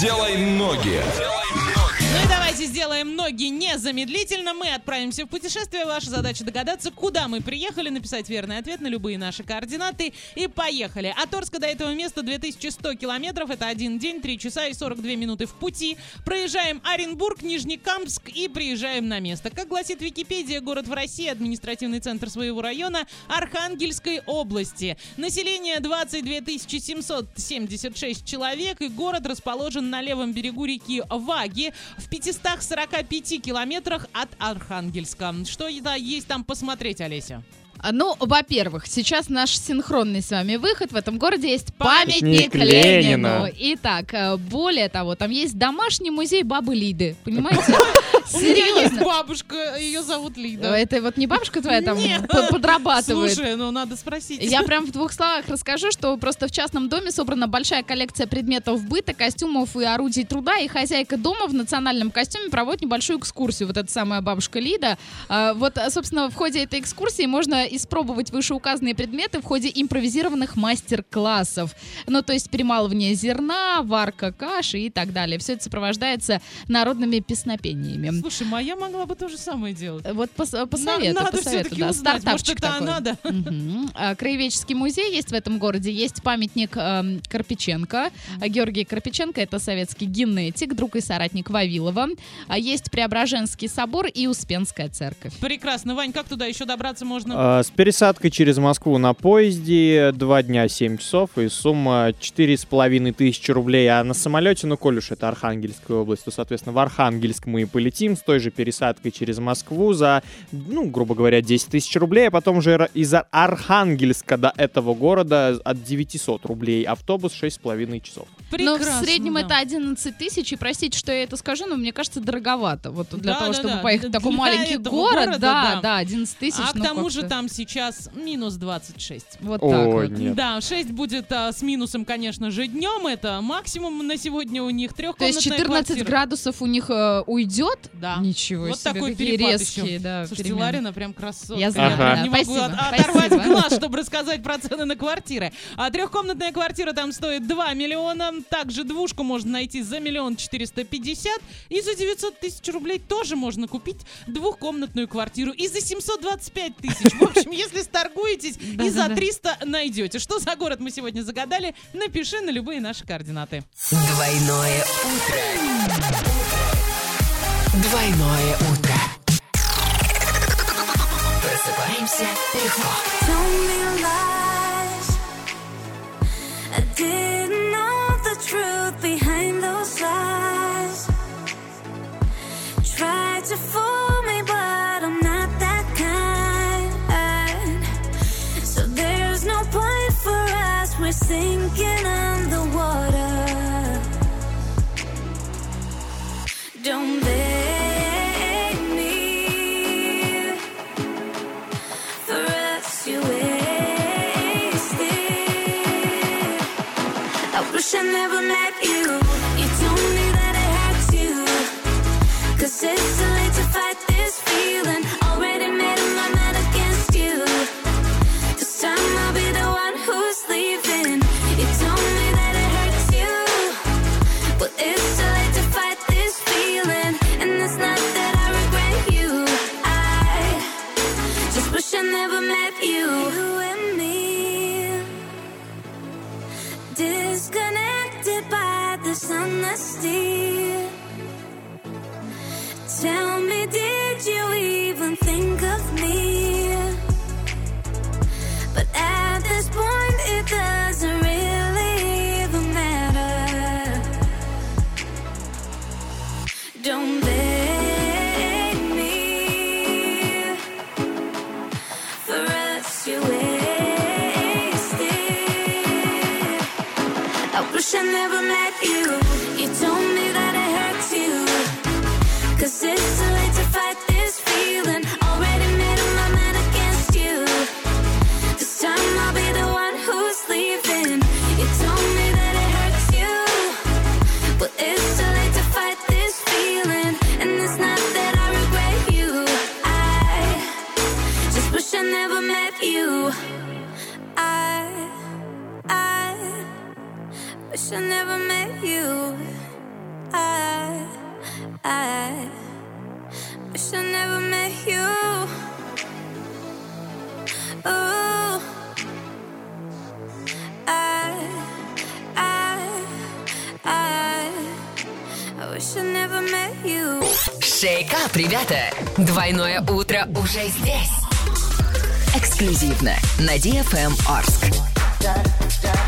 делай ноги. Ну и давайте сделаем ноги незамедлительно. Мы отправимся в путешествие. Ваша задача догадаться, куда мы приехали, написать верный ответ на любые наши координаты и поехали. От Орска до этого места 2100 километров. Это один день, 3 часа и 42 минуты в пути. Проезжаем Оренбург, Нижнекамск и приезжаем на место. Как гласит Википедия, город в России, административный центр своего района Архангельской области. Население 22 776 человек и город расположен на левом берегу реки Ваги в 545 километрах от Архангельска. Что есть там посмотреть, Олеся? А, Ну, во-первых, сейчас наш синхронный с вами выход. В этом городе есть Памятник памятник Ленину. Ленину. Итак, э, более того, там есть домашний музей Бабы Лиды. Понимаете? У меня есть Серьезно. бабушка, ее зовут Лида. Это вот не бабушка твоя там подрабатывает? Слушай, ну надо спросить. Я прям в двух словах расскажу, что просто в частном доме собрана большая коллекция предметов быта, костюмов и орудий труда, и хозяйка дома в национальном костюме проводит небольшую экскурсию. Вот эта самая бабушка Лида. А, Вот, собственно, в ходе этой экскурсии можно испробовать вышеуказанные предметы в ходе импровизированных мастер-классов. Ну, то есть перемалывание зерна, варка каши и так далее. Все это сопровождается народными песнопениями. Слушай, моя могла бы то же самое делать. Вот пос- посоветую, надо посоветую, да, узнать. Может, это такой. она, да? Мгм. А, Краеведческий музей есть в этом городе. Есть памятник эм, Карпиченко. А Георгий Карпиченко — это советский генетик, друг и соратник Вавилова. А есть Преображенский собор и Успенская церковь. Прекрасно. Вань, как туда еще добраться можно? А, С пересадкой через Москву на поезде 2 дня 7 часов и сумма 4,5 тысячи рублей. А на самолете, ну, коль уж это Архангельская область, то, соответственно, в Архангельск мы и полетим с той же пересадкой через Москву за, ну, грубо говоря, 10 тысяч рублей, а потом уже из Ар- Архангельска до этого города от 900 рублей. Автобус 6,5 часов. Но в Прекрасно, среднем да. это 11 тысяч, и простите, что я это скажу, но мне кажется, дороговато. Вот для Да, того, да, чтобы да. поехать в такой маленький город, города, да, да. да, 11 тысяч. А к ну, тому же как-то. Там сейчас минус 26. Вот так Ой, вот. нет. Да, 6 будет а, с минусом, конечно же, днем. Это максимум на сегодня у них То трехкомнатная есть 14 квартира. градусов у них э, уйдет? Да. Ничего Вот себе, такой какие резкие, еще. да, Слушайте, перемены. Ларина прям красотка. Я знаю, прям да. не могу Спасибо, от- оторвать спасибо. глаз, чтобы рассказать про цены на квартиры. А трехкомнатная квартира там стоит 2 миллиона. Также двушку можно найти за миллион четыреста пятьдесят. И за 900 тысяч рублей тоже можно купить двухкомнатную квартиру. И за 725 тысяч. В общем, если сторгуетесь, и за Да-да-да. 300 найдете. Что за город мы сегодня загадали? Напиши на любые наши координаты. Двойное утро. Двойное утро. Просыпаемся легко. Lies. I we're sinking underwater. Don't live. wish I never met you. This honesty. Tell wish I never met you. I, I wish I never met you. Oh, I, I, I, I wish I never met you. Шейка, ребята! Двойное утро уже здесь. Эксклюзивно на DFM Орск. Yeah, yeah.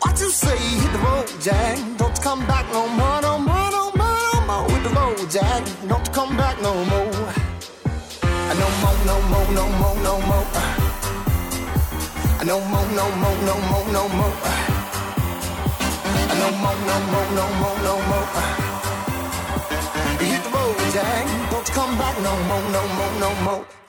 What you say? Hit the road, Jack, don't come back no more, no more, no more, no more. Hit the road, Jack, don't come back no more. No more, no more, no more, no more. No more, no more, no more, no more. No more, no more, no more, no more. Hit the road, Jack. Don't come back no more, no more, no more.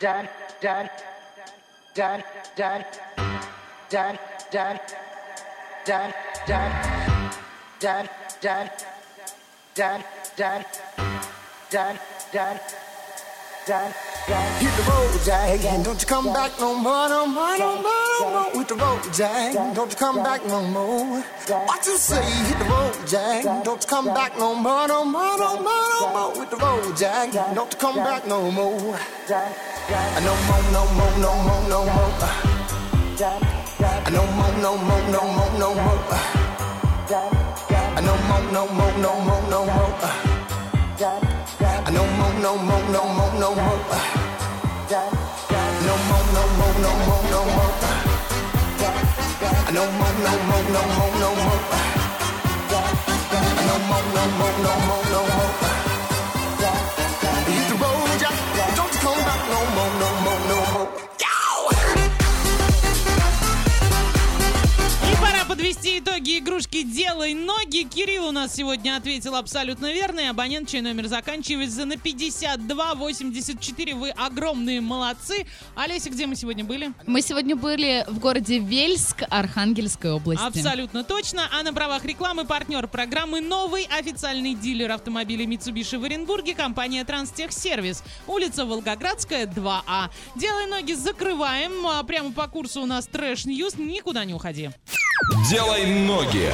Dad, dad, dad, dad, dad, dad, dad, dad, dad, dad, dad, dad, dad, dad, dad, dad. Hit the road, Jack, and don't you come back no more, no more, no more, no more. Hit the road, Jack, don't you come back no more. What you say? Hit the road, Jack, don't you come back no more, no more, no more, no more. Hit the road, Jack, don't you come back no more. No more, no more, no more, no more. No more, no more, no more, no more. No more, no more, no more, no more. No more, no more, no more, no more. No more, no more, no more, no more. No more, no more, no more, no more. No more, no more, no more, no more. Подвести итоги игрушки «Делай ноги». Кирилл у нас сегодня ответил абсолютно верно. И абонент, чей номер заканчивается на 5284. Вы огромные молодцы. Олеся, где мы сегодня были? Мы сегодня были в городе Вельск Архангельской области. Абсолютно точно. А на правах рекламы партнер программы новый официальный дилер автомобилей Mitsubishi в Оренбурге компания Транстехсервис. Улица Волгоградская, 2А. Делай ноги, закрываем. А Прямо по курсу у нас trash news. Никуда не уходи. Делай ноги.